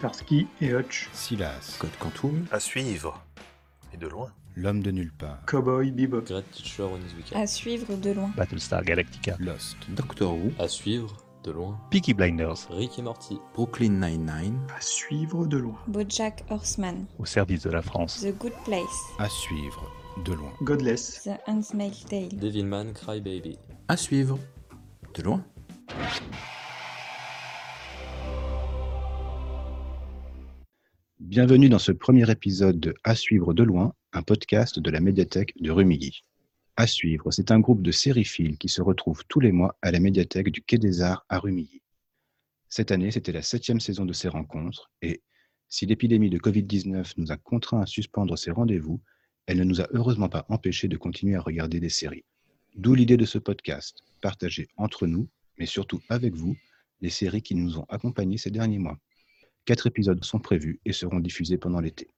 Starsky et Hutch, Silas, Code Quantum, À suivre. Et de loin. L'homme de nulle part, Cowboy Bebop, Great Teacher Onizuka. À suivre de loin. Battlestar Galactica, Lost, Doctor Who, À suivre de loin. Peaky Blinders, Rick et Morty. Brooklyn Nine-Nine, à suivre de loin. Bojack Horseman. au service de la France. The Good Place. à suivre de loin. Godless, The Handmaid's Tale. Devilman Crybaby. à suivre, de loin. Bienvenue dans ce premier épisode de À suivre de loin, un podcast de la médiathèque de Rumilly. À suivre, c'est un groupe de sériphiles qui se retrouvent tous les mois à la médiathèque du Quai des Arts à Rumilly. Cette année, c'était la septième saison de ces rencontres et si l'épidémie de Covid-19 nous a contraints à suspendre ces rendez-vous, elle ne nous a heureusement pas empêchés de continuer à regarder des séries. D'où l'idée de ce podcast, partager entre nous, mais surtout avec vous, les séries qui nous ont accompagnés ces derniers mois. Quatre épisodes sont prévus et seront diffusés pendant l'été.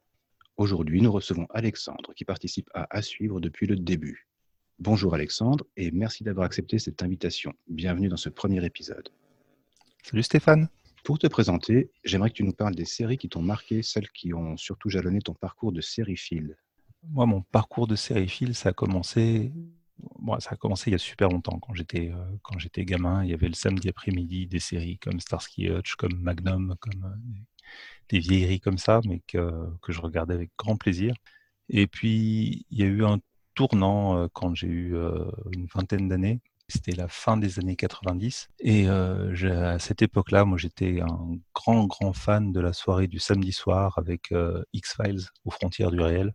Aujourd'hui, nous recevons Alexandre qui participe à À suivre depuis le début. Bonjour Alexandre et merci d'avoir accepté cette invitation. Bienvenue dans ce premier épisode. Salut Stéphane. Pour te présenter, j'aimerais que tu nous parles des séries qui t'ont marqué, celles qui ont surtout jalonné ton parcours de sériephile. Moi, mon parcours de sériephile, ça a commencé. Bon, ça a commencé il y a super longtemps. Quand j'étais euh, quand j'étais gamin, il y avait le samedi après-midi des séries comme Starsky Hutch, comme Magnum, comme euh, des, vieilleries comme ça, mais que, que je regardais avec grand plaisir. Et puis, il y a eu un tournant euh, quand j'ai eu une vingtaine d'années. C'était la fin des années 90. Et à cette époque-là, moi, j'étais un grand, grand fan de la soirée du samedi soir avec X-Files aux frontières du réel.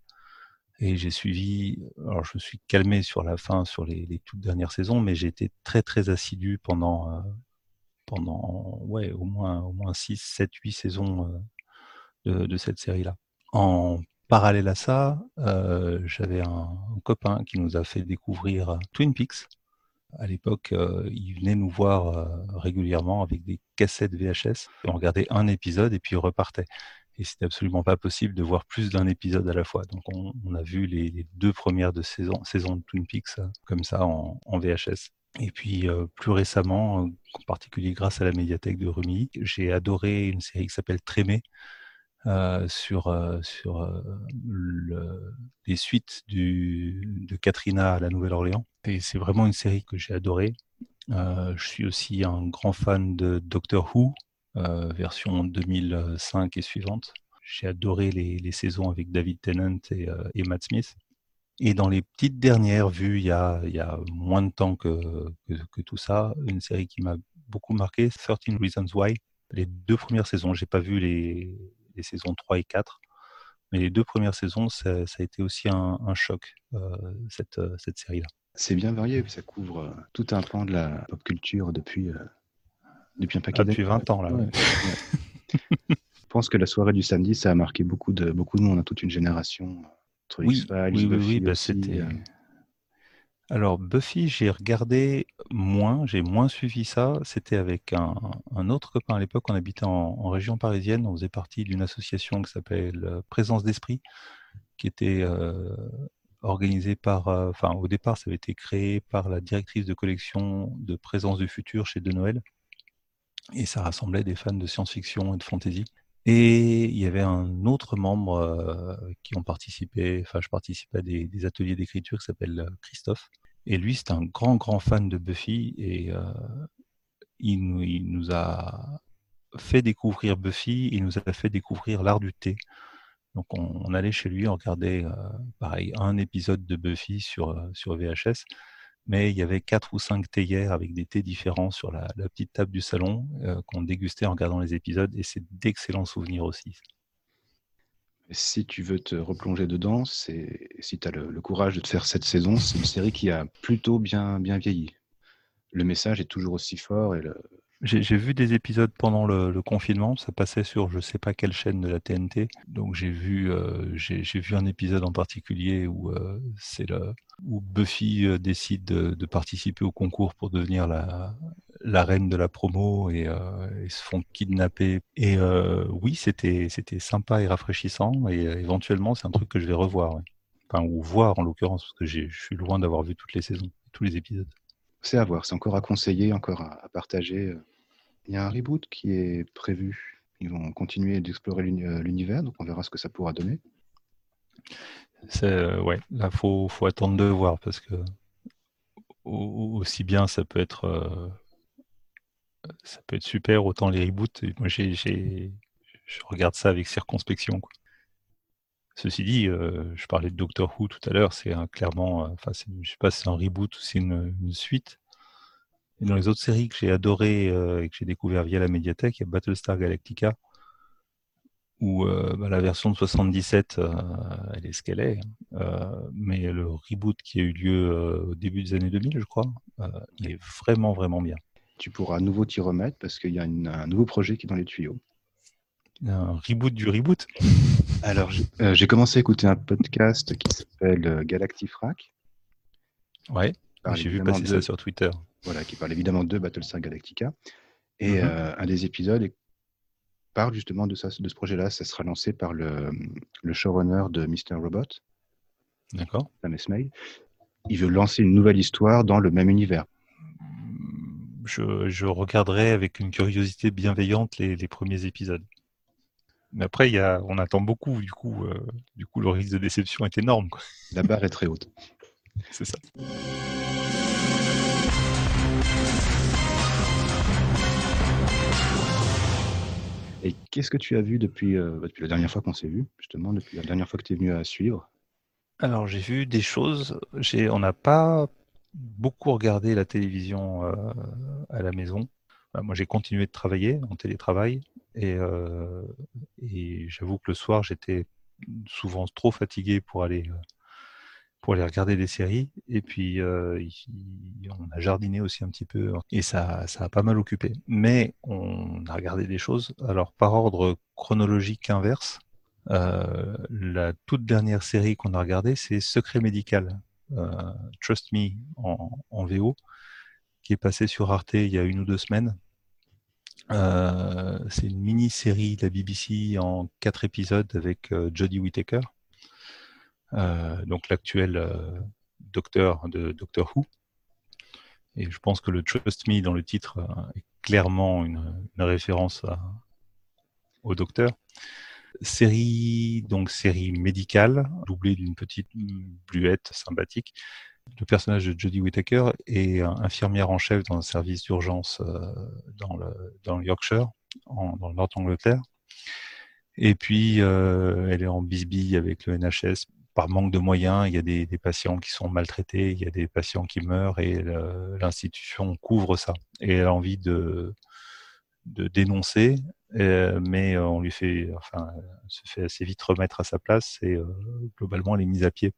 Et j'ai suivi, alors je me suis calmé sur la fin, sur les, toutes dernières saisons, mais j'ai été très, très assidu pendant, euh, pendant ouais, au moins, au moins 6, 7, 8 saisons euh, de, cette série-là. En parallèle à ça, euh, j'avais un, un copain qui nous a fait découvrir Twin Peaks. À l'époque, il venait nous voir régulièrement avec des cassettes VHS. On regardait un épisode et puis il repartait. Et c'était absolument pas possible de voir plus d'un épisode à la fois. Donc on, a vu les, deux premières de saison, de Twin Peaks euh, comme ça en, VHS. Et puis euh, plus récemment, euh, en particulier grâce à la médiathèque de Rumi, j'ai adoré une série qui s'appelle Trémé sur, sur le- les suites de Katrina à la Nouvelle-Orléans. Et c'est vraiment une série que j'ai adorée. Je suis aussi un grand fan de Doctor Who, version 2005 et suivante. J'ai adoré les, les saisons avec David Tennant et, euh, et Matt Smith. Et dans les petites dernières vues, il y a, il y a moins de temps que, que, tout ça, une série qui m'a beaucoup marqué, 13 Reasons Why. Les deux premières saisons, j'ai pas vu les, les saisons 3 et 4, mais les deux premières saisons, ça, a été aussi un, choc, euh, cette, euh, cette série-là. C'est bien varié, ça couvre euh, tout un pan de la pop culture depuis, euh, depuis un paquet Ah, depuis d'années. 20 ans, là. Ouais, ouais. ouais. Je pense que la soirée du samedi, ça a marqué beaucoup de, beaucoup de monde, hein, toute une génération. Entre Oui, oui, oui, Buffy oui, bah, c'était. euh, Alors, Buffy, j'ai regardé moins, j'ai moins suivi ça. C'était avec un, un autre copain à l'époque. On habitait en, en région parisienne. On faisait partie d'une association qui s'appelle euh, Présence d'Esprit, qui était euh, organisée par. euh, Enfin, au départ, ça avait été créé par la directrice de collection de Présence du Futur chez De Noël. Et ça rassemblait des fans de science-fiction et de fantasy. Et il y avait un autre membre euh, qui ont participé, enfin je participais à des, ateliers d'écriture qui s'appelle euh, Christophe. Et lui, c'est un grand, grand fan de Buffy et euh, il, nous, a fait découvrir Buffy, il nous a fait découvrir l'art du thé. Donc on, allait chez lui, on regardait pareil un épisode de Buffy sur, sur VHS, mais il y avait quatre ou cinq théières avec des thés différents sur la, petite table du salon euh, qu'on dégustait en regardant les épisodes et c'est d'excellents souvenirs aussi. Si tu veux te replonger dedans, c'est si tu as le, le courage de te faire cette saison, c'est une série qui a plutôt bien, bien vieilli. Le message est toujours aussi fort et le, J'ai vu des épisodes pendant le, confinement, ça passait sur je sais pas quelle chaîne de la TNT. Donc j'ai vu euh, vu un épisode en particulier où euh, c'est où Buffy euh, décide de, participer au concours pour devenir la reine de la promo et se font kidnapper. Et oui, c'était sympa et rafraîchissant et éventuellement c'est un truc que je vais revoir. Enfin ou voir en l'occurrence parce que je suis loin d'avoir vu toutes les saisons, tous les épisodes. C'est à voir, c'est encore à conseiller, encore à, partager. Il y a un reboot qui est prévu Ils vont continuer d'explorer euh, l'univers, donc on verra ce que ça pourra donner. Euh, ouais, là, faut, faut attendre de voir parce que au- aussi bien ça peut être, euh, ça peut être super, autant les reboots. Moi, j'ai, je regarde ça avec circonspection. Ceci dit, euh, je parlais de Doctor Who tout à l'heure, c'est clairement, euh, enfin, je sais pas si c'est un reboot ou c'est une, suite. Et dans les autres séries que j'ai adorées euh, et que j'ai découvert via la médiathèque, il y a Battlestar Galactica, où bah, la version de 77, euh, elle est ce qu'elle est. hein. Mais le reboot qui a eu lieu au début des années 2000, je crois, il est vraiment, vraiment bien. Tu pourras à nouveau t'y remettre parce qu'il y a un nouveau projet qui est dans les tuyaux. Un reboot du reboot. Alors, j'ai euh, j'ai commencé à écouter un podcast qui s'appelle euh, Galactifrac. Ouais, j'ai vu passer de- ça sur Twitter. Voilà, qui parle évidemment de Battlestar Galactica. Et Mhm. euh, un des épisodes parle justement de, ça, de ce projet-là. Ça sera lancé par le, le showrunner de Mr. Robot, D'accord. Sam Esmail. Il veut lancer une nouvelle histoire dans le même univers. Je, je regarderai avec une curiosité bienveillante les, les premiers épisodes. Mais après, il y a, on attend beaucoup, du coup, euh, du coup, le risque de déception est énorme. quoi. La barre est très haute. C'est ça. Et qu'est-ce que tu as vu depuis, euh, depuis la dernière fois qu'on s'est vu, justement, depuis la dernière fois que tu es venu à suivre? Alors, j'ai vu des choses. On n'a pas beaucoup regardé la télévision euh, à la maison. Voilà, moi, j'ai continué de travailler en télétravail et, euh, et j'avoue que le soir, j'étais souvent trop fatigué pour aller euh, pour aller regarder des séries. Et puis, euh, on a jardiné aussi un petit peu et ça, ça a pas mal occupé. Mais on a regardé des choses. Alors, par ordre chronologique inverse. La toute dernière série qu'on a regardée, c'est Secret médical, Trust Me en, en VO, qui est passé sur Arte il y a une ou deux semaines. Euh, c'est une mini-série de la BBC en quatre épisodes avec euh, Jodie Whittaker, euh, donc l'actuel euh, docteur de Doctor Who. Et je pense que le Trust Me dans le titre est clairement une, référence au docteur série donc série médicale doublée d'une petite bluette sympathique. Le personnage de Jodie Whittaker est infirmière en chef dans un service d'urgence euh, dans, le, Yorkshire, en- dans le nord d'Angleterre. Et puis, euh, elle est en bisbille avec le NHS. Par manque de moyens, il y a des, patients qui sont maltraités, il y a des patients qui meurent et l'institution couvre ça. Et elle a envie de, dénoncer, euh, mais on lui fait, enfin, se fait assez vite remettre à sa place et globalement, elle est mise à pied.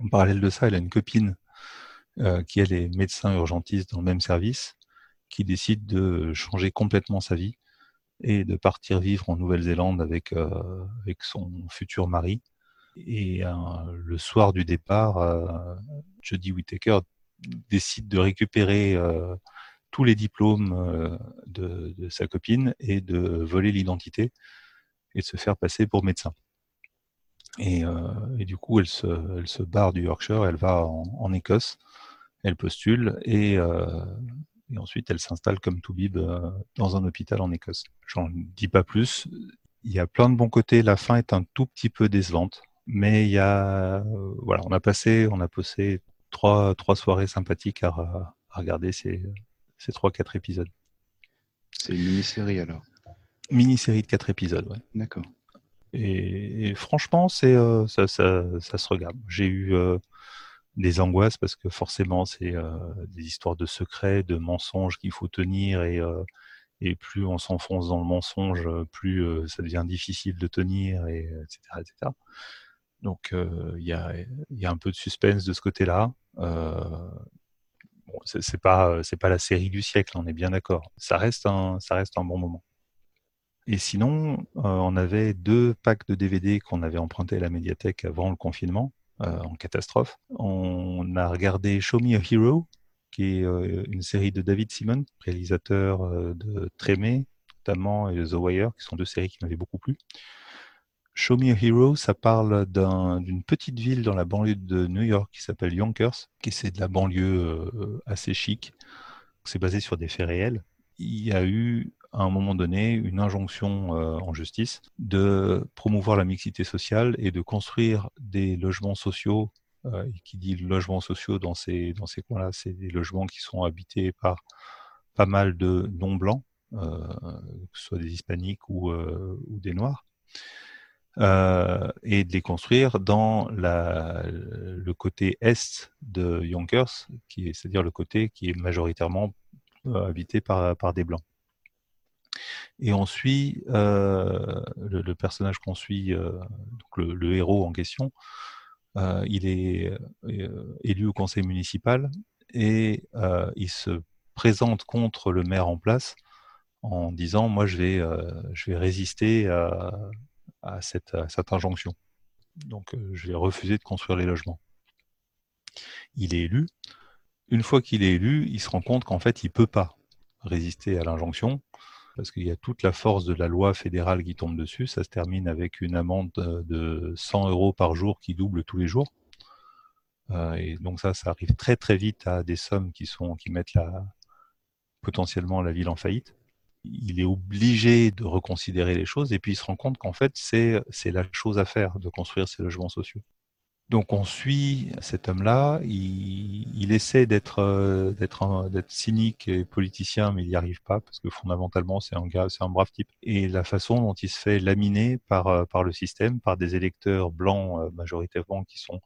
En parallèle de ça, elle a une copine euh, qui, elle, est médecin urgentiste dans le même service, qui décide de changer complètement sa vie et de partir vivre en Nouvelle-Zélande avec, euh, avec son futur mari. Et euh, le soir du départ, Jodie Whittaker décide de récupérer tous les diplômes de sa copine et de voler l'identité et de se faire passer pour médecin. Et, euh, et du coup, elle se, elle se barre du Yorkshire, elle va en, en Écosse, elle postule et, euh, et ensuite elle s'installe comme Toubib euh, dans un hôpital en Écosse. J'en dis pas plus. Il y a plein de bons côtés. La fin est un tout petit peu décevante, mais il y a, voilà, on a passé, on a passé trois, trois soirées sympathiques à, à regarder ces, ces trois, quatre épisodes. C'est une mini-série alors? Mini-série de quatre épisodes, ouais. D'accord. Et, franchement, c'est euh, ça, ça, se regarde. J'ai eu euh, des angoisses parce que forcément, c'est euh, des histoires de secrets, de mensonges qu'il faut tenir et, et plus on s'enfonce dans le mensonge, plus ça devient difficile de tenir, et, etc.. Donc, il y, a, un peu de suspense de ce côté-là. Euh, bon, c'est pas, pas la série du siècle, on est bien d'accord. Ça ça reste un bon moment. Et sinon, euh, on avait deux packs de DVD qu'on avait empruntés à la médiathèque avant le confinement, euh, en catastrophe. On a regardé Show Me a Hero, qui est euh, une série de David Simon, réalisateur de Trémé, notamment, et The Wire, qui sont deux séries qui m'avaient beaucoup plu. Show Me a Hero, ça parle d'un- d'une petite ville dans la banlieue de New York qui s'appelle Yonkers, qui c'est de la banlieue assez chic. C'est basé sur des faits réels. Il y a eu à un moment donné une injonction euh, en justice de promouvoir la mixité sociale et de construire des logements sociaux. euh, qui dit logements sociaux dans ces, dans ces coins-là, c'est des logements qui sont habités par pas mal de non-blancs, euh, que ce soit des hispaniques ou, ou des noirs, et de les construire dans la, le côté est de Yonkers, c'est-à-dire le côté qui est majoritairement habité par des blancs. Et on suit euh, le, personnage qu'on suit, euh, donc le, héros en question. euh, il est élu au conseil municipal et il se présente contre le maire en place en disant moi je vais résister à, cette, à cette injonction. Donc je vais refuser de construire les logements. Il est élu. Une fois qu'il est élu, il se rend compte qu'en fait il peut pas résister à l'injonction parce qu'il y a toute la force de la loi fédérale qui tombe dessus. Ça se termine avec une amende euh, de 100 euros par jour qui double tous les jours. Euh, et donc ça, ça arrive très très vite à des sommes qui sont qui mettent la, potentiellement la ville en faillite. Il est obligé de reconsidérer les choses et puis il se rend compte qu'en fait c'est c'est la chose à faire de construire ces logements sociaux. Donc on suit cet homme-là, il, essaie d'être euh, d'être cynique et politicien, mais il n'y arrive pas parce que fondamentalement c'est un brave type. Et la façon dont il se fait laminer par euh, le système, par des électeurs blancs euh, majoritairement qui sont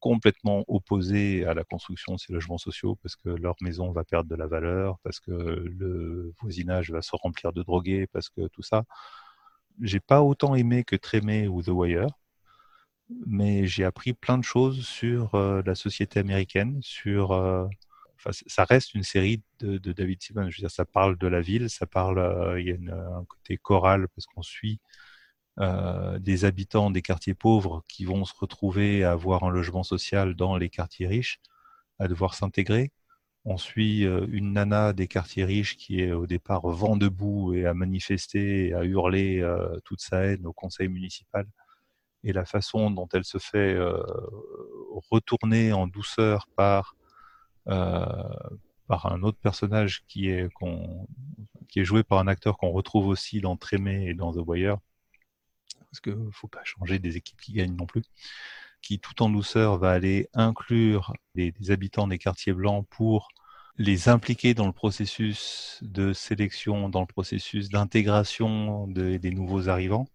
complètement opposés à la construction de ces logements sociaux parce que leur maison va perdre de la valeur, parce que le voisinage va se remplir de drogués, parce que tout ça. J'ai pas autant aimé que Trémé ou The Wire, mais j'ai appris plein de choses sur euh, la société américaine, sur euh, ça reste une série de, David Simon. Je veux dire, ça parle de la ville, ça parle, euh, il y a un côté choral parce qu'on suit des habitants des quartiers pauvres qui vont se retrouver à avoir un logement social dans les quartiers riches, à devoir s'intégrer. On suit une nana des quartiers riches qui est au départ vent debout et à manifester et hurler euh, toute sa haine au conseil municipal. Et la façon dont elle se fait retourner en douceur par, par un autre personnage qui est, qui est joué par un acteur qu'on retrouve aussi dans Trémé et dans The Wire, parce qu'il ne faut pas changer des équipes qui gagnent non plus, qui tout en douceur va aller inclure des habitants des quartiers blancs pour les impliquer dans le processus de sélection, dans le processus d'intégration de- des nouveaux arrivants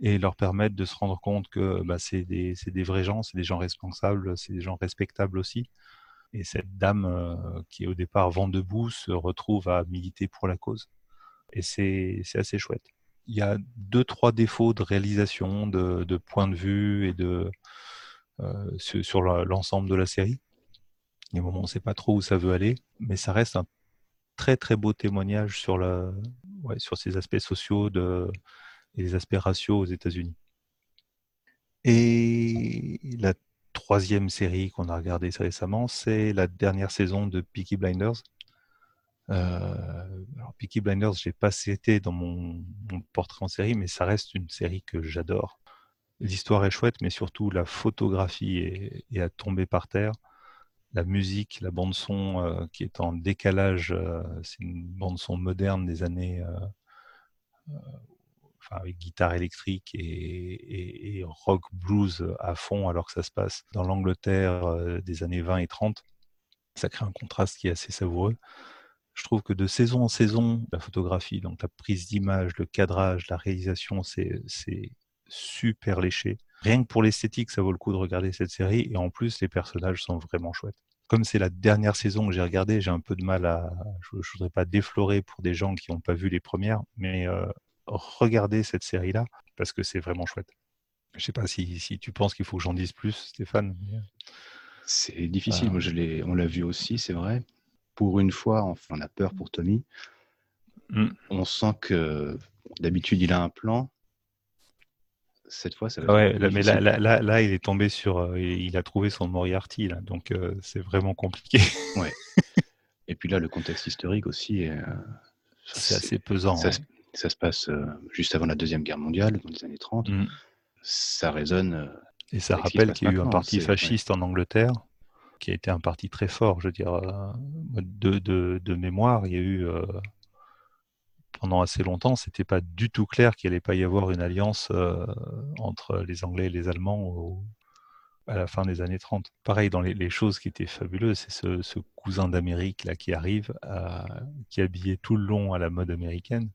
et leur permettre de se rendre compte que bah, c'est des, des vrais gens, c'est des gens responsables, c'est des gens respectables aussi. Et cette dame euh, qui au départ vent debout se retrouve à militer pour la cause. Et c'est assez chouette. Il y a deux, trois défauts de réalisation, de, de point de vue et de euh, sur, l'ensemble de la série. Il y a moments on ne sait pas trop où ça veut aller, mais ça reste un très très beau témoignage sur, la, sur ces aspects sociaux de, et les aspects raciaux aux États-Unis. Et la troisième série qu'on a regardée récemment, c'est la dernière saison de Peaky Blinders. Euh, Peaky Blinders, j'ai pas cité dans mon, portrait en série, mais ça reste une série que j'adore. L'histoire est chouette, mais surtout la photographie est, à tomber par terre. La musique, la bande son euh, qui est en décalage, euh, c'est une bande son moderne des années, euh, avec guitare électrique et, rock blues à fond, alors que ça se passe dans l'Angleterre euh, des années 20 et 30. Ça crée un contraste qui est assez savoureux. Je trouve que de saison en saison, la photographie, donc la prise d'image, le cadrage, la réalisation, c'est super léché. Rien que pour l'esthétique, ça vaut le coup de regarder cette série. Et en plus, les personnages sont vraiment chouettes. Comme c'est la dernière saison que j'ai regardée, j'ai un peu de mal à. Je ne voudrais pas déflorer pour des gens qui n'ont pas vu les premières, mais euh, regardez cette série-là parce que c'est vraiment chouette. Je sais pas si, si tu penses qu'il faut que j'en dise plus, Stéphane. euh, C'est difficile. Moi, je l'ai, on l'a vu aussi, c'est vrai. Pour une fois, enfin, on a peur pour Tommy. Mm. On sent que d'habitude, il a un plan. Cette fois, ça va Ouais, être mais là, difficile. là, là, là, il est tombé sur. euh, il a trouvé son Moriarty, là, donc euh, c'est vraiment compliqué. Et puis là, le contexte historique aussi. est, euh, c'est assez pesant. ça. Ça se passe euh, juste avant la Deuxième Guerre mondiale, dans les années 30. Mm. Ça résonne. euh, Et ça rappelle qu'il y a eu un parti ouais. fasciste en Angleterre, qui a été un parti très fort, je veux dire, euh, de, de, de mémoire, il y a eu euh, pendant assez longtemps, c'était pas du tout clair qu'il allait pas y avoir une alliance euh, entre les Anglais et les Allemands au- à la fin des années 30. Pareil, dans les, les choses qui étaient fabuleuses, c'est ce, ce cousin d'Amérique là qui arrive, à- qui est habillé tout le long à la mode américaine,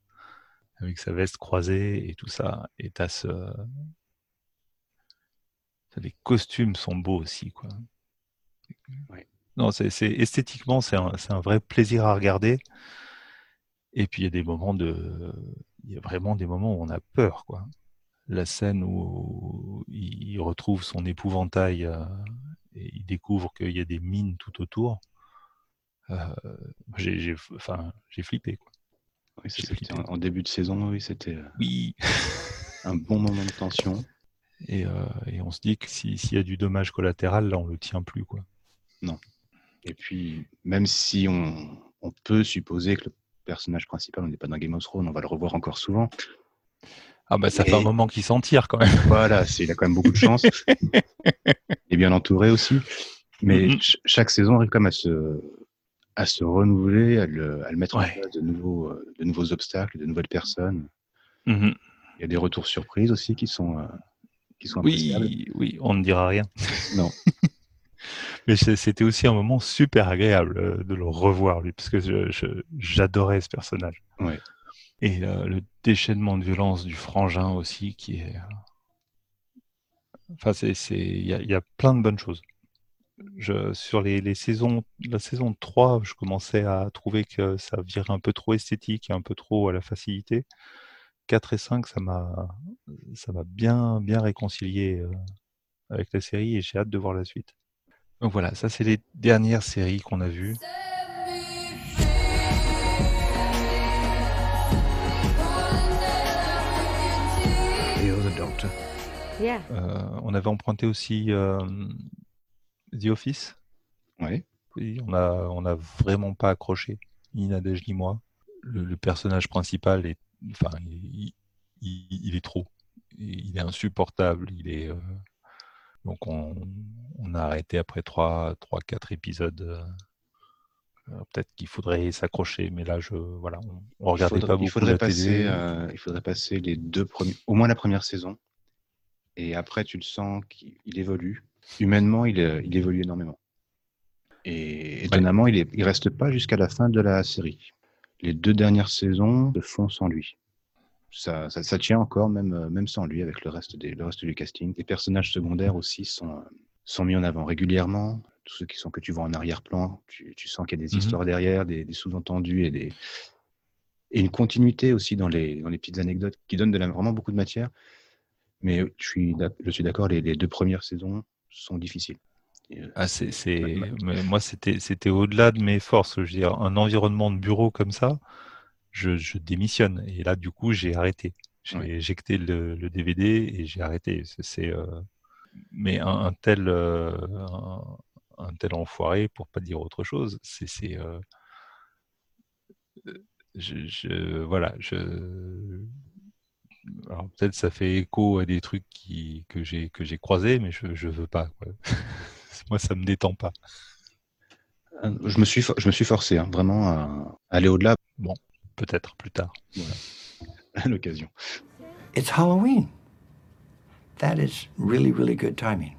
avec sa veste croisée et tout ça. Et t'as ce... Les costumes sont beaux aussi, quoi. Ouais. Non, c'est c'est- esthétiquement, c'est un, c'est un vrai plaisir à regarder. Et puis il y a des moments de, il y a vraiment des moments où on a peur, quoi. La scène où il retrouve son épouvantail euh, et il découvre qu'il y a des mines tout autour. euh, j'ai, j'ai- enfin, j'ai flippé, quoi. Oui, ça, J'ai c'était flippé. en, en début de saison, oui, c'était euh, Oui. un bon moment de tension. Et, euh, et on se dit que si- s'il y a du dommage collatéral, là, on le tient plus, quoi. Et puis, même si on, on peut supposer que le personnage principal, on n'est pas dans Game of Thrones, on va le revoir encore souvent. Ah bah ça fait un Et- moment qu'il s'en tire quand même. Voilà, il a quand même beaucoup de chance. il est bien entouré aussi. Mais Mhm. ch- chaque saison arrive quand même à se, à se renouveler, à le, à le mettre en Ouais. place de nouveaux, euh, de nouveaux obstacles, de nouvelles personnes. Mhm. Il y a des retours surprises aussi qui sont, euh, qui sont. Oui, oui, on ne dira rien. Non. Mais c'était aussi un moment super agréable euh, de le revoir, lui, parce que j'adorais ce personnage. Ouais. Et euh, le déchaînement de violence du frangin aussi, qui est. Enfin, y il y a plein de bonnes choses. Je, sur les, les saisons, la saison 3, je commençais à trouver que ça virait un peu trop esthétique et un peu trop à la facilité. 4 et 5, ça m'a, ça m'a bien, bien réconcilié euh, avec la série et j'ai hâte de voir la suite. Donc voilà, ça c'est les dernières séries qu'on a vues. Euh, on avait emprunté aussi euh, The Office. Ouais. Oui, on a, on a vraiment pas accroché, ni Nadège ni moi. Le, le personnage principal est, enfin, il, il- il est trop. Il il est insupportable. Il est, euh, donc on, on a arrêté après 3, 3 4 épisodes. euh. Alors, Peut-être qu'il faudrait s'accrocher, mais là, je, voilà, on, Il regardait faudrait, pas il beaucoup faudrait la passer, télé. euh, il faudrait passer les deux premiers, au moins la première saison. Et après, tu le sens qu'il il évolue. Humainement, il, euh, il évolue énormément. Et étonnamment, il, est, il reste pas jusqu'à la fin de la série. Les deux dernières saisons se font sans lui. Ça, ça, ça tient encore, même, euh, même sans lui, avec le reste, des, le reste du casting. Les personnages secondaires aussi sont, euh, sont mis en avant régulièrement. Tous ceux qui sont que tu vois en arrière-plan, tu, tu sens qu'il y a des Mhm. histoires derrière, des, des sous-entendus et des, et une continuité aussi dans les, dans les petites anecdotes qui donnent de la, vraiment beaucoup de matière. Mais je suis, d'ac- je suis d'accord, les, les deux premières saisons sont difficiles. Euh, Ah, moi, c'était, au-delà de mes forces. Je veux dire, un environnement de bureau comme ça, je, je démissionne. Et là, du coup, j'ai arrêté. J'ai éjecté le, le DVD et j'ai arrêté. C'est, euh, Mais un, un tel, euh, un, un tel enfoiré, pour pas dire autre chose, c'est, c'est, euh, je, je- voilà, je. Alors peut-être ça fait écho à des trucs qui, que j'ai que j'ai croisés, mais je je veux pas. quoi. Moi, ça me détend pas. euh, je, me suis, je me suis forcé hein, vraiment à aller au-delà Peut-être plus tard. à l'occasion. It's Halloween. That is really, really good timing.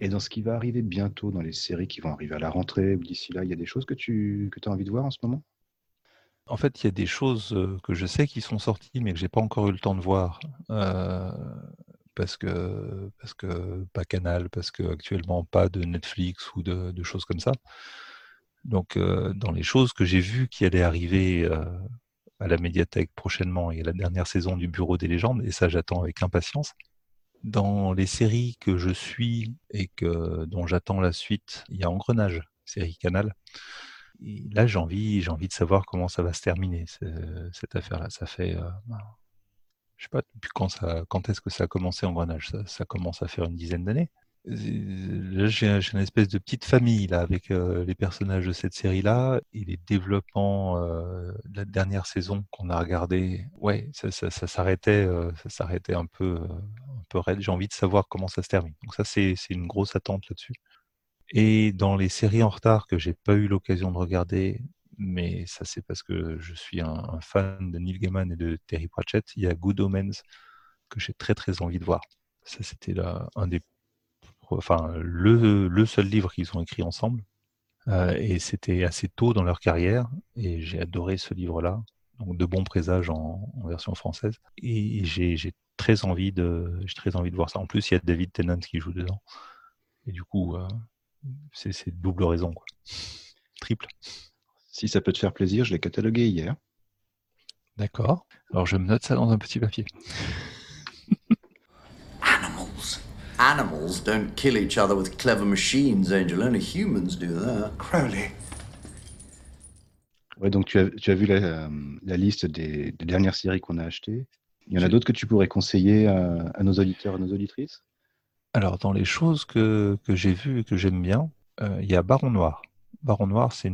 Et dans ce qui va arriver bientôt dans les séries qui vont arriver à la rentrée ou d'ici là, il y a des choses que tu que as envie de voir en ce moment? En fait, il y a des choses que je sais qui sont sorties, mais que j'ai pas encore eu le temps de voir. parce que, pas Canal, parce que actuellement pas de Netflix ou de, choses comme ça. Donc, dans les choses que j'ai vues qui allaient arriver à la médiathèque prochainement et à la dernière saison du Bureau des légendes, et ça j'attends avec impatience. Dans les séries que je suis et que, dont j'attends la suite, il y a Engrenage, série Canal. Là, j'ai envie, j'ai envie de savoir comment ça va se terminer, ce- cette affaire-là. Ça fait, euh, ben, je sais pas, depuis quand ça, quand est-ce que ça a commencé Engrenage ça, ça commence à faire une dizaine d'années. Là, j'ai une espèce de petite famille là avec euh, les personnages de cette série-là et les développements euh, de la dernière saison qu'on a regardé. Ouais, ça, ça, s'arrêtait, euh, ça s'arrêtait un peu, un peu raide. J'ai envie de savoir comment ça se termine. Donc ça, c'est une grosse attente là-dessus. Et dans les séries en retard que j'ai pas eu l'occasion de regarder, mais ça c'est parce que je suis un, fan de Neil Gaiman et de Terry Pratchett. Il y a Good Omens que j'ai très très envie de voir. Ça c'était un des, enfin le, seul livre qu'ils ont écrit ensemble. Euh, et c'était assez tôt dans leur carrière et j'ai adoré ce livre-là. Donc de bons présages en, version française. Et j'ai très envie de, j'ai très envie de voir ça. En plus, il y a David Tennant qui joue dedans. Et du coup, euh, c'est c'est double raison, quoi. Triple. Si ça peut te faire plaisir, je l'ai catalogué hier. D'accord. Alors je me note ça dans un petit papier. Animals. Animals don't kill each other with clever machines, Angel. Only humans do that. Crowley. Ouais, donc tu as, tu as vu la, euh, la liste des, des dernières séries qu'on a achetées. Il y en a d'autres que tu pourrais conseiller à, à nos auditeurs et nos auditrices? Alors, dans les choses que, que j'ai vues et que j'aime bien, euh, il y a Baron Noir. Baron Noir, c'est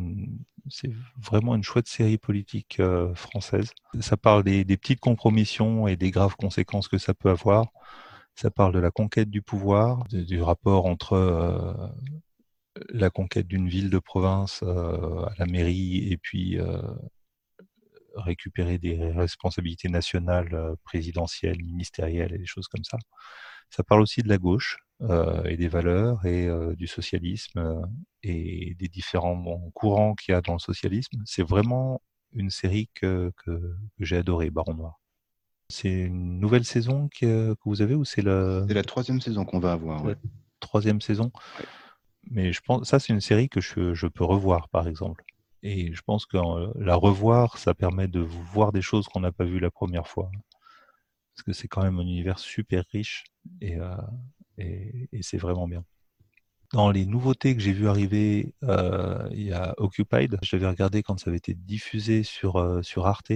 vraiment une chouette série politique euh, française. Ça parle des, petites compromissions et des graves conséquences que ça peut avoir. Ça parle de la conquête du pouvoir, du rapport entre euh, la conquête d'une ville de province à la mairie et puis récupérer des responsabilités nationales, présidentielles, ministérielles et des choses comme ça. Ça parle aussi de la gauche euh, et des valeurs et euh, du socialisme euh, et des différents bon, courants qu'il y a dans le socialisme. C'est vraiment une série que, que, que j'ai adorée, Baron Noir. C'est une nouvelle saison que, que vous avez ou c'est la C'est la troisième saison qu'on va avoir. ouais. troisième saison Ouais. Mais je pense ça c'est une série que je, je peux revoir par exemple. Et je pense que la revoir, ça permet de voir des choses qu'on n'a pas vues la première fois. Parce que c'est quand même un univers super riche et, euh, et, c'est vraiment bien. Dans les nouveautés que j'ai vues arriver, euh, il y a Occupied. Je l'avais regardé quand ça avait été diffusé sur, euh, sur Arte.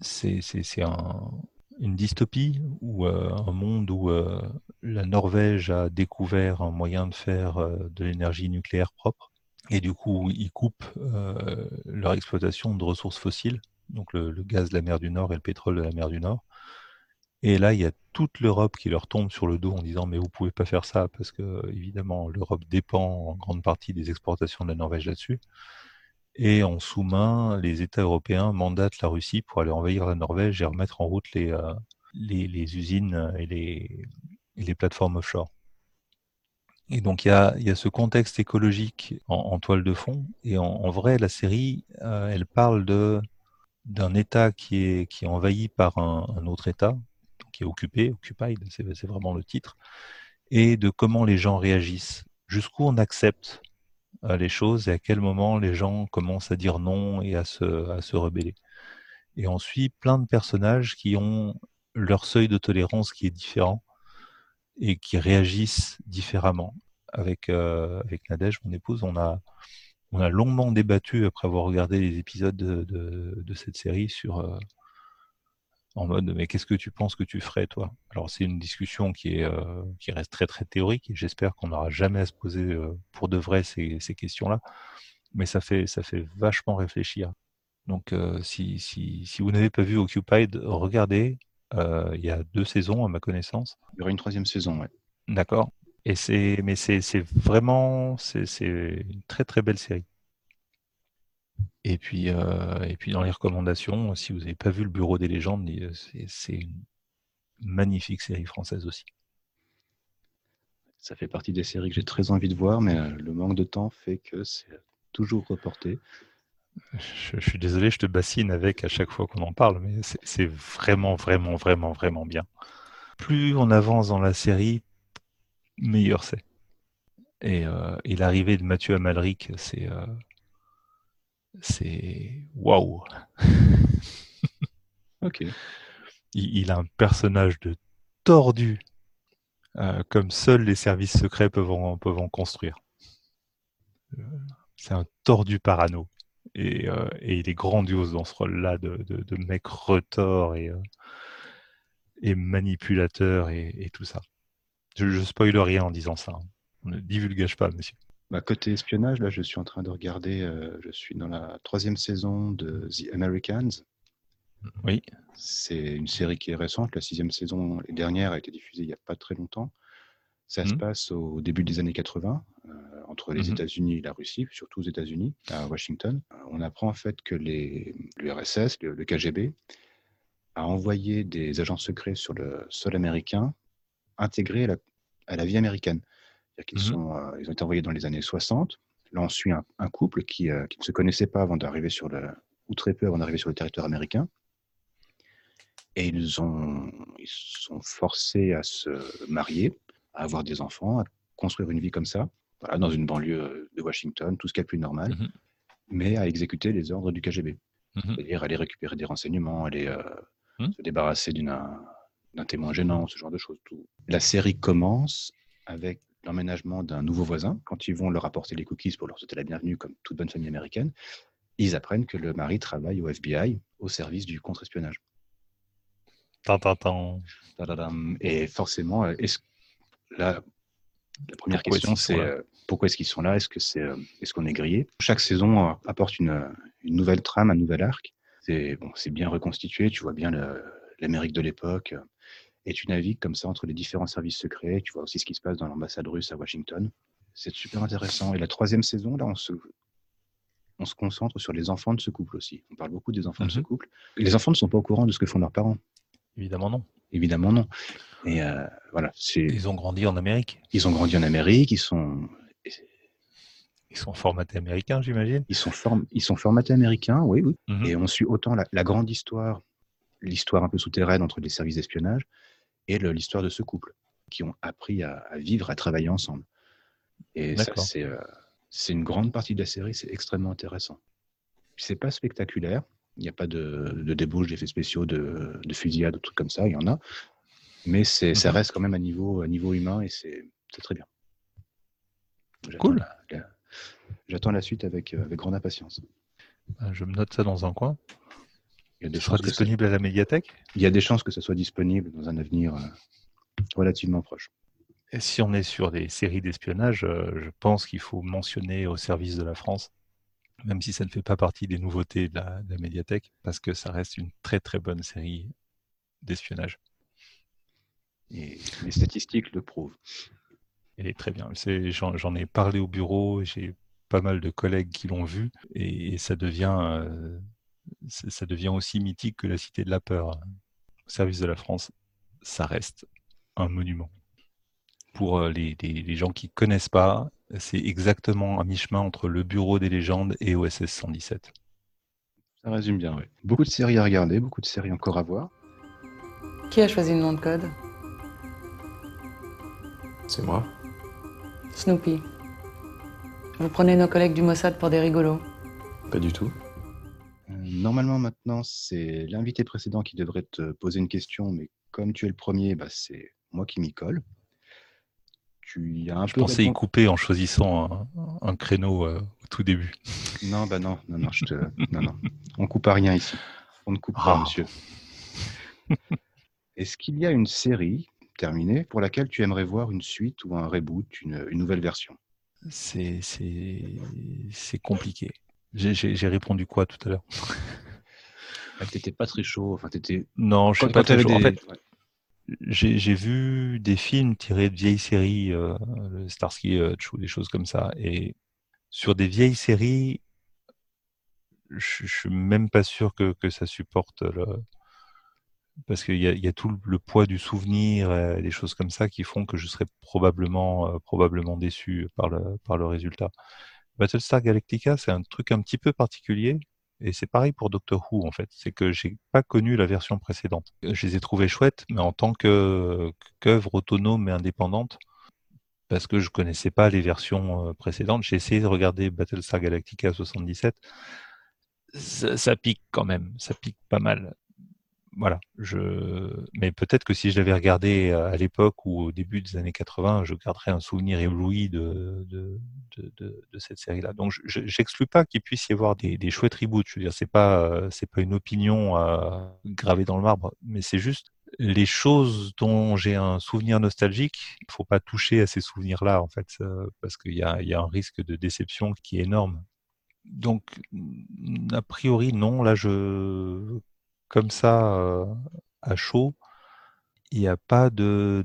C'est un, une dystopie ou euh, un monde où la Norvège a découvert un moyen de faire de l'énergie nucléaire propre. Et du coup, ils coupent leur exploitation de ressources fossiles, donc le gaz de la mer du Nord et le pétrole de la mer du Nord. Et là, il y a toute l'Europe qui leur tombe sur le dos en disant mais vous pouvez pas faire ça parce que évidemment l'Europe dépend en grande partie des exportations de la Norvège là-dessus. Et en sous-main, les États européens mandatent la Russie pour aller envahir la Norvège et remettre en route les, euh, usines et les, plateformes offshore. Et donc il y a, ce contexte écologique en, toile de fond. Et en, vrai, la série, euh, elle parle de d'un État qui est, qui est envahi par un autre État, qui est occupé, occupied, c'est vraiment le titre, et de comment les gens réagissent, jusqu'où on accepte euh, les choses et à quel moment les gens commencent à dire non et à se, rebeller. Et on suit plein de personnages qui ont leur seuil de tolérance qui est différent et qui réagissent différemment. Avec, euh, avec Nadège, mon épouse, on a, on a longuement débattu après avoir regardé les épisodes de, de, de cette série sur euh, en mode mais qu'est-ce que tu penses que tu ferais toi? Alors c'est une discussion qui est euh, qui reste très très théorique et j'espère qu'on n'aura jamais à se poser euh, pour de vrai ces, ces questions-là, mais ça fait ça fait vachement réfléchir. Donc euh, si, si, si vous n'avez pas vu Occupied, regardez. Il y a deux saisons à ma connaissance. Il y aura une troisième saison, ouais. D'accord. Et c'est, mais c'est, c'est vraiment, c'est, c'est une très très belle série. Et puis, euh, et puis dans les recommandations, si vous n'avez pas vu Le Bureau des légendes, c'est, une magnifique série française aussi. Ça fait partie des séries que j'ai très envie de voir, mais euh, le manque de temps fait que c'est toujours reporté. Je, je suis désolé, je te bassine avec à chaque fois qu'on en parle, mais c'est, c'est vraiment, vraiment, vraiment, vraiment bien. Plus on avance dans la série, meilleur c'est. Et, euh, et l'arrivée de Mathieu Amalric, c'est euh, c'est waouh. Ok. Il, il a un personnage de tordu, euh, comme seuls les services secrets peuvent en, peuvent en construire. Euh, C'est un tordu parano. Et, euh, et il est grandiose dans ce rôle-là de, de, de mec retors et, euh, et manipulateur et, et tout ça. Je, je spoil rien en disant ça. hein. Ne divulgage pas, monsieur. Bah, côté espionnage, là, je suis en train de regarder, euh, je suis dans la troisième saison de The Americans. Oui. C'est une série qui est récente. La sixième saison et dernière a été diffusée il n'y a pas très longtemps. Ça se Mhm. passe au début des années 80. Euh, entre les Mhm. États-Unis et la Russie, surtout aux États-Unis, à Washington. Euh, On apprend en fait que l'URSS, le, le KGB, a envoyé des agents secrets sur le sol américain intégrés à la, à la vie américaine. Sont, euh, ils ont été envoyés dans les années 60. Là, on suit un, un couple qui, euh, qui ne se connaissait pas avant d'arriver sur le, ou très peu avant d'arriver sur le territoire américain. Et ils ont, ils sont forcés à se marier, à avoir des enfants, à construire une vie comme ça, voilà, dans une banlieue de Washington, tout ce qui est le plus normal, Mhm. mais à exécuter les ordres du KGB. Mhm. C'est-à-dire aller récupérer des renseignements, aller euh, se débarrasser d'un témoin gênant, ce genre de choses. Tout. La série commence avec l'emménagement d'un nouveau voisin. Quand ils vont leur apporter les cookies pour leur souhaiter la bienvenue, comme toute bonne famille américaine, ils apprennent que le mari travaille au FBI, au service du contre-espionnage. Et forcément, euh, est-ce la première Pourquoi question, c'est euh, pourquoi est-ce qu'ils sont là? Est-ce que c'est euh, est-ce qu'on est grillé? Chaque saison apporte une, une nouvelle trame, un nouvel arc. C'est bon, c'est bien reconstitué. Tu vois bien l'Amérique de l'époque. Et tu navigues comme ça entre les différents services secrets. Tu vois aussi ce qui se passe dans l'ambassade russe à Washington. C'est super intéressant. Et la troisième saison, là, on se, on se concentre sur les enfants de ce couple aussi. On parle beaucoup des enfants de ce Mhm. couple. Les enfants ne sont pas au courant de ce que font leurs parents. Évidemment, non. Évidemment, non. Et euh, voilà, Ils ont grandi en Amérique. ils ont grandi en Amérique, ils sont, Ils sont formatés américains, j'imagine. ils sont, form- ils sont formatés américains, oui, oui. Mhm. Et on suit autant la, la grande histoire, l'histoire un peu souterraine entre les services d'espionnage et l'histoire de ce couple qui ont appris à, à vivre, à travailler ensemble. Et ça, c'est, euh, une grande partie de la série, c'est extrêmement intéressant. C'est pas spectaculaire, il n'y a pas de, de débauche d'effets spéciaux, de, de fusillade, de trucs comme ça, il y en a. Mais c'est, ça Mhm. reste quand même à niveau, à niveau humain et c'est, très bien. J'attends Cool. la- la- j'attends la suite avec, euh, avec grande impatience. Euh, Je me note ça dans un coin. Il y a des chances que ça- disponible à la médiathèque? il y a des chances que ça soit disponible dans un avenir euh, relativement proche. Et si on est sur des séries d'espionnage, euh, je pense qu'il faut mentionner au service de la France, même si ça ne fait pas partie des nouveautés de la, de la médiathèque, parce que ça reste une très très bonne série d'espionnage. Et les statistiques le prouvent. Elle est très bien. J'en ai parlé au bureau, j'ai pas mal de collègues qui l'ont vu, et, et ça devient euh, ça devient aussi mythique que la Cité de la Peur. Au service de la France, ça reste un monument. Pour euh, les, les- les gens qui connaissent pas, c'est exactement à mi-chemin entre le Bureau des légendes et OSS 117. Ça résume bien, oui. Beaucoup de séries à regarder, beaucoup de séries encore à voir. Qui a choisi le nom de code? C'est moi. Snoopy. Vous prenez nos collègues du Mossad pour des rigolos. Pas du tout. Normalement, maintenant, c'est l'invité précédent qui devrait te poser une question, mais comme tu es le premier, bah, c'est moi qui m'y colle. Tu y as un Je peu pensais y couper en choisissant un, un créneau euh, au tout début. Non, bah non, non, non, je te... non, non. On coupe à rien ici. On ne coupe pas, Ah. monsieur. Est-ce qu'il y a une série terminée pour laquelle tu aimerais voir une suite ou un reboot, une, une nouvelle version? C'est c'est c'est compliqué. J'ai- répondu quoi tout à l'heure? Ah, T'étais pas très chaud, enfin t'étais. Non, je suis pas très chaud. En fait, ouais. j'ai vu des films tirés de vieilles séries, euh, le Starsky Hutch ou des choses comme ça. Et sur des vieilles séries, je, je suis même pas sûr que, que ça supporte le. Parce qu'il y a, il y a tout le- le poids du souvenir, euh, et des choses comme ça qui font que je serais probablement, euh, probablement déçu par le, par le résultat. Battlestar Galactica, c'est un truc un petit peu particulier. Et c'est pareil pour Doctor Who, en fait. C'est que j'ai pas connu la version précédente. Je les ai trouvées chouettes, mais en tant qu'œuvre autonome et indépendante, parce que je connaissais pas les versions euh, précédentes, j'ai essayé de regarder Battlestar Galactica 77. Ça, ça pique quand même, ça pique pas mal. Voilà. Je... Mais peut-être que si je l'avais regardé euh, à l'époque ou au début des années 80, je garderais un souvenir ébloui de, de, de, de, cette série-là. Donc, je- je- j'exclus pas qu'il puisse y avoir des, des chouettes reboots. Je veux dire, c'est pas, euh, c'est pas une opinion euh, gravée dans le marbre, mais c'est juste les choses dont j'ai un souvenir nostalgique. Il faut pas toucher à ces souvenirs-là, en fait, euh, parce qu'il y a, y a un risque de déception qui est énorme. Donc, a priori, non. Là, je, comme ça, euh, à chaud, il n'y a pas de,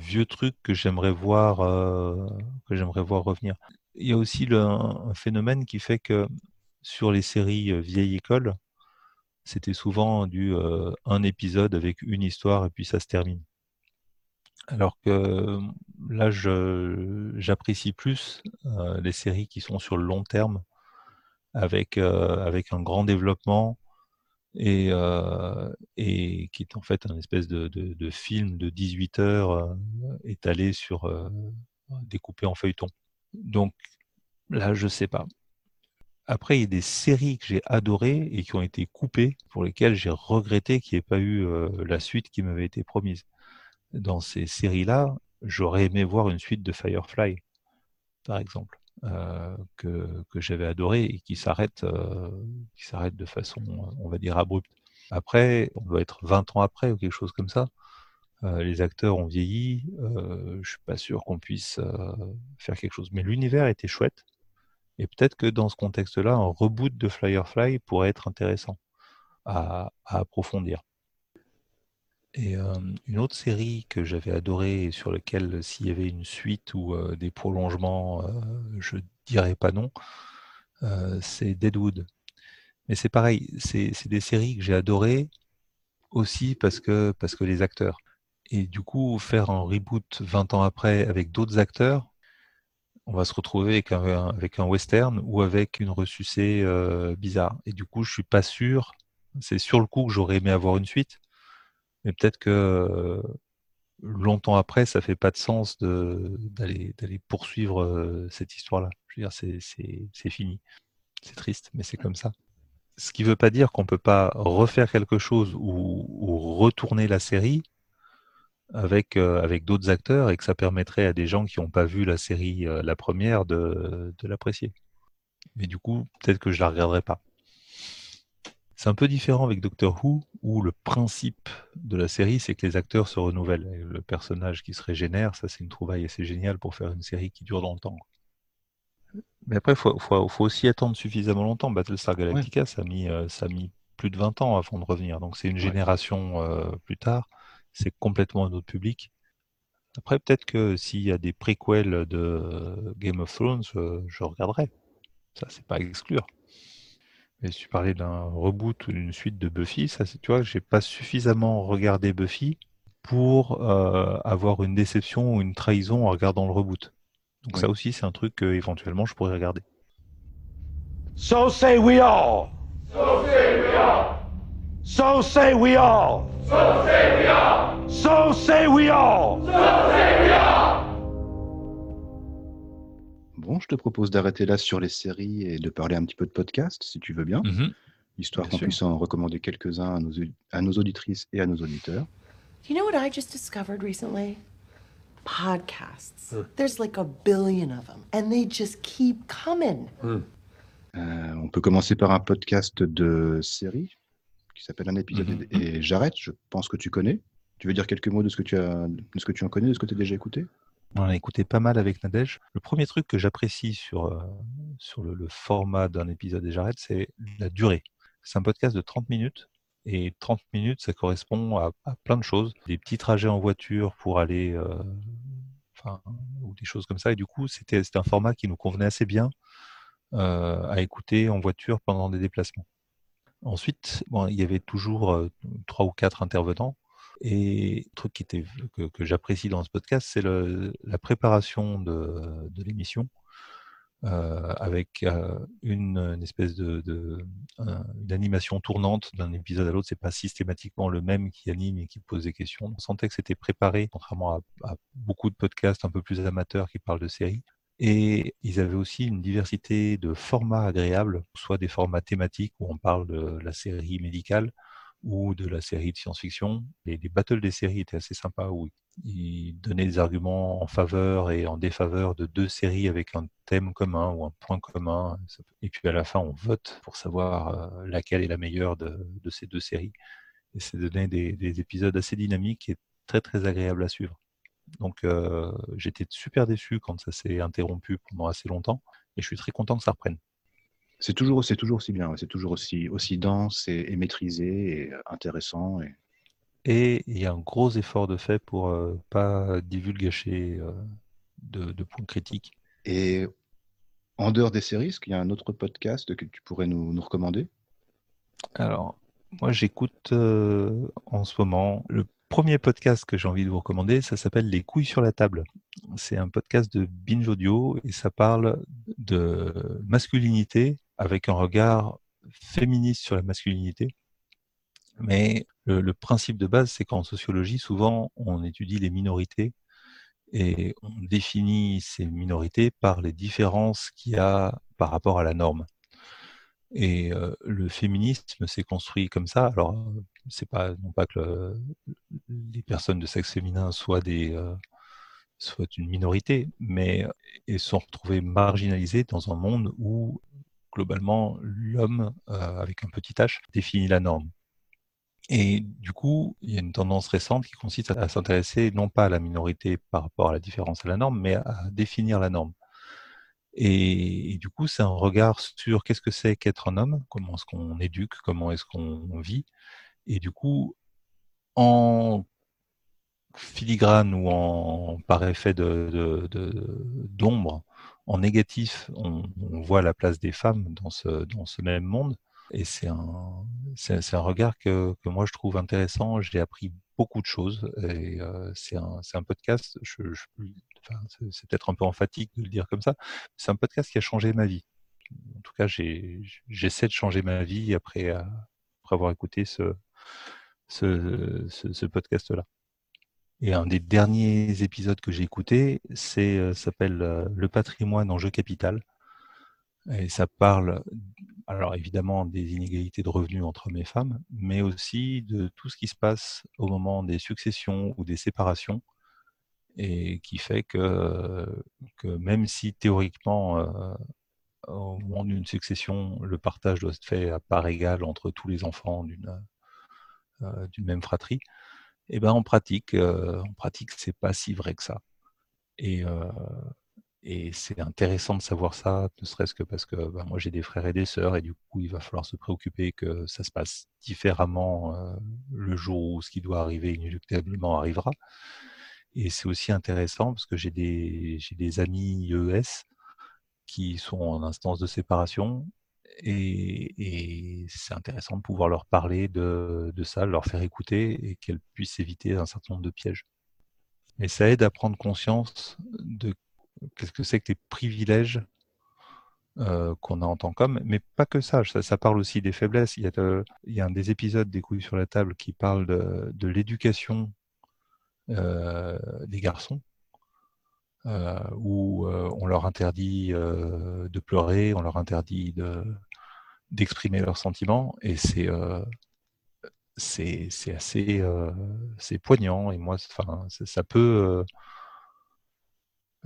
vieux trucs que j'aimerais voir, euh, voir revenir. il y a aussi le- un, phénomène qui fait que sur les séries euh, vieille école, c'était souvent du un épisode avec une histoire et puis ça se termine. Alors que là, j'apprécie plus les séries qui sont sur le long terme, avec un grand développement et, euh, et qui est en fait un espèce de, de- de film de 18 heures euh, étalé sur euh, découpé en feuilleton. Donc là, je sais pas. Après, il y a des séries que j'ai adorées et qui ont été coupées, pour lesquelles j'ai regretté qu'il n'y ait pas eu la suite qui m'avait été promise. Dans ces séries-là, j'aurais aimé voir une suite de Firefly, par exemple, euh, que, que j'avais adoré et qui s'arrête euh, qui s'arrête de façon, on va dire, abrupte. Après, on doit être 20 ans après ou quelque chose comme ça. Euh, les acteurs ont vieilli, je suis pas sûr qu'on puisse faire quelque chose. Mais l'univers était chouette. Et peut-être que dans ce contexte-là, un reboot de Firefly pourrait être intéressant à approfondir. Et une autre série que j'avais adorée et sur laquelle s'il y avait une suite ou des prolongements, je dirais pas non, c'est Deadwood. Mais c'est pareil, c'est des séries que j'ai adorées aussi parce que, les acteurs. Et du coup, faire un reboot 20 ans après avec d'autres acteurs, on va se retrouver avec un, western ou avec une ressucée bizarre. Et du coup, je suis pas sûr. C'est sur le coup que j'aurais aimé avoir une suite, mais peut-être que euh, longtemps après, ça fait pas de sens d'aller poursuivre euh, cette histoire-là. Je veux dire, c'est fini. C'est triste, mais c'est comme ça. Ce qui veut pas dire qu'on peut pas refaire quelque chose ou, ou retourner la série avec, euh, avec d'autres acteurs et que ça permettrait à des gens qui n'ont pas vu la série, la première, de, l'apprécier. Mais du coup, peut-être que je la regarderai pas. C'est un peu différent avec Doctor Who, où le principe de la série, c'est que les acteurs se renouvellent. Et le personnage qui se régénère, ça c'est une trouvaille assez géniale pour faire une série qui dure dans le temps. Mais après, il faut, faut, faut aussi attendre suffisamment longtemps. Battlestar Galactica, ça, a mis, euh, ça a mis plus de 20 ans avant de revenir. Donc c'est une génération euh, plus tard. C'est complètement un autre public. Après, peut-être que s'il y a des préquels de Game of Thrones, je, je regarderai. Ça, c'est pas à exclure. Mais si tu parlais d'un reboot ou d'une suite de Buffy, ça, c'est- tu vois, j'ai pas suffisamment regardé Buffy pour euh, avoir une déception ou une trahison en regardant le reboot. Donc Ouais. ça aussi, c'est un truc que éventuellement je pourrais regarder. So say we all. So say we all. So say we all. So say we all. So say we all. Bon, je te propose d'arrêter là sur les séries et de parler un petit peu de podcast, si tu veux bien, Mhm. histoire qu'on puisse en recommander quelques-uns à nos, à nos auditrices et à nos auditeurs. You know what I just discovered recently? Podcasts. There's like a billion of them, and they just keep coming. Euh, on peut commencer par un podcast de série qui s'appelle Un épisode et et j'arrête. Je pense que tu connais. Tu veux dire quelques mots de ce que tu as, de ce que tu en connais, de ce que tu as déjà écouté? On a écouté pas mal avec Nadège. Le premier truc que j'apprécie sur, euh, sur le, format d'un épisode et j'arrête, c'est la durée. C'est un podcast de 30 minutes. Et 30 minutes, ça correspond à, plein de choses. Des petits trajets en voiture pour aller, euh, enfin, ou des choses comme ça. Et du coup, c'était un format qui nous convenait assez bien euh, à écouter en voiture pendant des déplacements. Ensuite, il y avait toujours euh, trois ou quatre intervenants. Et le truc que, j'apprécie dans ce podcast, c'est la préparation de, l'émission euh, avec euh, une, espèce de, de un- une animation tournante d'un épisode à l'autre. C'est pas systématiquement le même qui anime et qui pose des questions. On sentait que c'était préparé, contrairement à beaucoup de podcasts un peu plus amateurs qui parlent de séries. Et ils avaient aussi une diversité de formats agréables, soit des formats thématiques où on parle de la série médicale ou de la série de science-fiction. Les, les battles des séries étaient assez sympas où ils donnaient des arguments en faveur et en défaveur de deux séries avec un thème commun ou un point commun. Et puis à la fin, on vote pour savoir euh, laquelle est la meilleure de, ces deux séries. Et ça donnait des, des épisodes assez dynamiques et très très agréables à suivre. Donc euh, j'étais super déçu quand ça s'est interrompu pendant assez longtemps et je suis très content que ça reprenne. C'est toujours, c'est toujours aussi bien, c'est toujours aussi, aussi dense et, et maîtrisé et euh, intéressant. Et... Et il y a un gros effort de fait pour euh, pas divulgacher euh, de, de points critiques. Et En dehors des séries, est-ce qu'il y a un autre podcast que tu pourrais nous, nous recommander? Alors, moi, j'écoute euh, en ce moment le premier podcast que j'ai envie de vous recommander. Ça s'appelle Les couilles sur la table. C'est un podcast de Binge Audio et ça parle de masculinité avec un regard féministe sur la masculinité. Mais le, principe de base, c'est qu'en sociologie, souvent, on étudie les minorités et on définit ces minorités par les différences qu'il y a par rapport à la norme. Et euh, le féminisme s'est construit comme ça. Alors, c'est pas non pas que le- les personnes de sexe féminin soient des euh, une minorité, mais elles sont retrouvées marginalisées dans un monde où globalement l'homme euh, avec un petit h définit la norme. Et du coup, il y a une tendance récente qui consiste à, s'intéresser non pas à la minorité par rapport à la différence à la norme, mais à définir la norme. Et, du coup, c'est un regard sur qu'est-ce que c'est qu'être un homme, comment est-ce qu'on éduque, comment est-ce qu'on vit. Et du coup, en filigrane ou en par effet d'ombre, en négatif, on, voit la place des femmes dans ce, même monde. Et c'est un, regard que, moi je trouve intéressant. J'ai appris beaucoup de choses. Et euh, c'est, un, podcast, c'est, peut-être un peu emphatique de le dire comme ça, c'est un podcast qui a changé ma vie. En tout cas, j'essaie de changer ma vie après, avoir écouté ce podcast-là. Et un des derniers épisodes que j'ai écouté, c'est euh, s'appelle euh, Le patrimoine en jeu capital. Et ça parle, alors évidemment, des inégalités de revenus entre hommes et femmes, mais aussi de tout ce qui se passe au moment des successions ou des séparations, et qui fait que, même si théoriquement, euh, au moment d'une succession, le partage doit être fait à part égale entre tous les enfants d'une même fratrie, et ben en pratique, euh, en pratique, c'est pas si vrai que ça. Et, euh, et c'est intéressant de savoir ça, ne serait-ce que parce que ben, moi j'ai des frères et des sœurs, et du coup il va falloir se préoccuper que ça se passe différemment euh, le jour où ce qui doit arriver inéluctablement arrivera. Et c'est aussi intéressant parce que j'ai des, j'ai des amis EES qui sont en instance de séparation et, c'est intéressant de pouvoir leur parler de, ça, leur faire écouter et qu'elles puissent éviter un certain nombre de pièges. Et ça aide à prendre conscience de qu'est-ce que c'est que les privilèges euh, qu'on a en tant qu'homme, mais pas que ça, ça, parle aussi des faiblesses. Il y, a un des épisodes des couilles sur la table qui parle de, l'éducation euh, des garçons, euh, où on leur interdit de pleurer, on leur interdit de d'exprimer leurs sentiments, et c'est euh, c'est assez euh, c'est poignant, et moi, enfin, ça, peut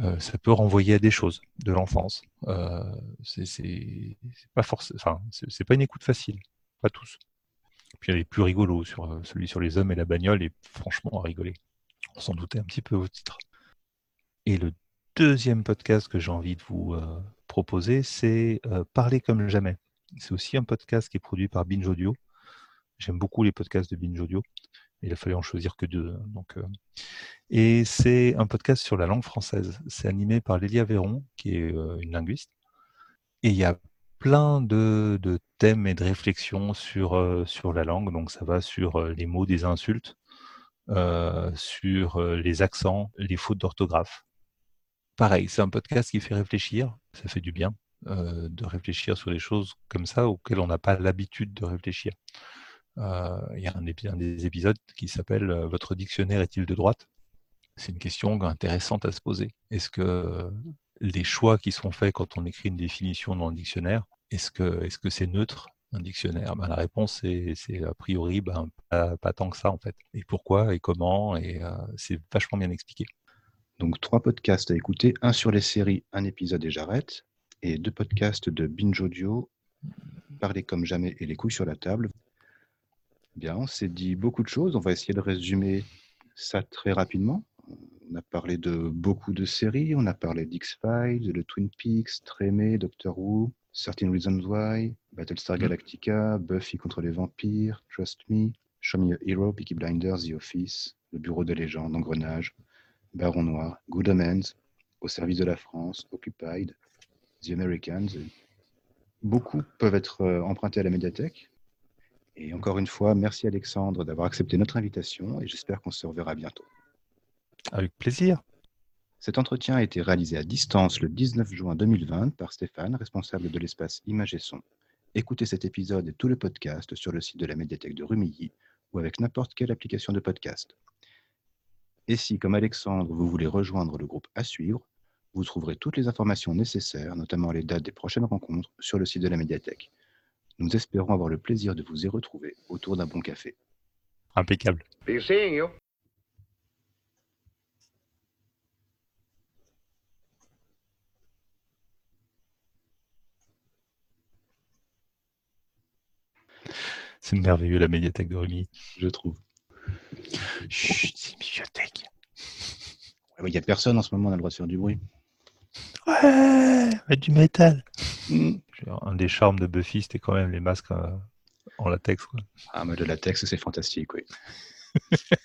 euh, euh, ça peut renvoyer à des choses de l'enfance. C'est pas enfin, c'est pas une écoute facile, pas tous. Puis il les plus rigolos sur celui sur les hommes et la bagnole, et franchement à rigoler. On s'en doutait un petit peu au titre. Et le deuxième podcast que j'ai envie de vous proposer, c'est Parler comme jamais. C'est aussi un podcast qui est produit par Binge Audio. J'aime beaucoup les podcasts de Binge Audio. Il a fallu en choisir que deux. Donc, euh, Et c'est un podcast sur la langue française. C'est animé par Lélia Véron, qui est euh, une linguiste. Et il y a plein de, thèmes et de réflexions sur, euh, sur la langue. Donc ça va sur les mots des insultes, sur les accents, les fautes d'orthographe. Pareil, c'est un podcast qui fait réfléchir, ça fait du bien euh, de réfléchir sur des choses comme ça auxquelles on n'a pas l'habitude de réfléchir. Euh, Il y a un, des épisodes qui s'appelle euh, Votre dictionnaire est-il de droite? C'est une question intéressante à se poser. Est-ce que les choix qui sont faits quand on écrit une définition dans le dictionnaire, est-ce que est-ce c'est neutre un dictionnaire? Ben, La réponse est, c'est a priori ben, pas, tant que ça en fait. Et pourquoi et comment Et c'est vachement bien expliqué. Donc trois podcasts à écouter, un sur les séries, un épisode et j'arrête, et deux podcasts de Binge Audio, Parler comme jamais et Les couilles sur la table. Bien, on s'est dit beaucoup de choses, on va essayer de résumer ça très rapidement. On a parlé de beaucoup de séries, on a parlé d'X-Files, de Twin Peaks, Trémé, Doctor Who, 13 Reasons Why, Battlestar Galactica, Buffy contre les vampires, Trust Me, Show Me a Hero, Peaky Blinders, The Office, Le Bureau des légendes, Engrenage, Baron Noir, Good Omens, Au service de la France, Occupied, The Americans. Beaucoup peuvent être euh, empruntés à la médiathèque. Et encore une fois, merci Alexandre d'avoir accepté notre invitation et j'espère qu'on se reverra bientôt. Avec plaisir. Cet entretien a été réalisé à distance le 19 juin 2020 par Stéphane, responsable de l'espace Images et Son. Écoutez cet épisode et tout le podcast sur le site de la médiathèque de Rumilly ou avec n'importe quelle application de podcast. Et si, comme Alexandre, vous voulez rejoindre le groupe à suivre, vous trouverez toutes les informations nécessaires, notamment les dates des prochaines rencontres, sur le site de la médiathèque. Nous espérons avoir le plaisir de vous y retrouver autour d'un bon café. Impeccable. Be seeing you. C'est merveilleux la médiathèque de Rumilly. Je trouve. Chut, c'est une bibliothèque. Il n'y a personne en ce moment, on a le droit de faire du bruit. Ouais, mais du métal. Mm. Un des charmes de Buffy, c'était quand même les masques euh, en latex. Quoi. Ah, mais le latex, c'est fantastique, oui.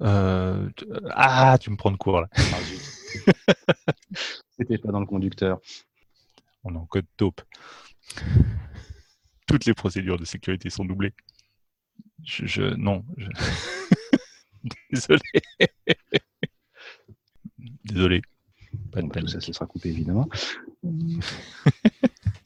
Euh, tu- ah, tu me prends de court là. Ah. C'était pas dans le conducteur. On est en code taupe. Toutes les procédures de sécurité sont doublées. Je, je- non. je- Désolé. Désolé. Bonne. Tout bah, ça, ça sera coupé évidemment.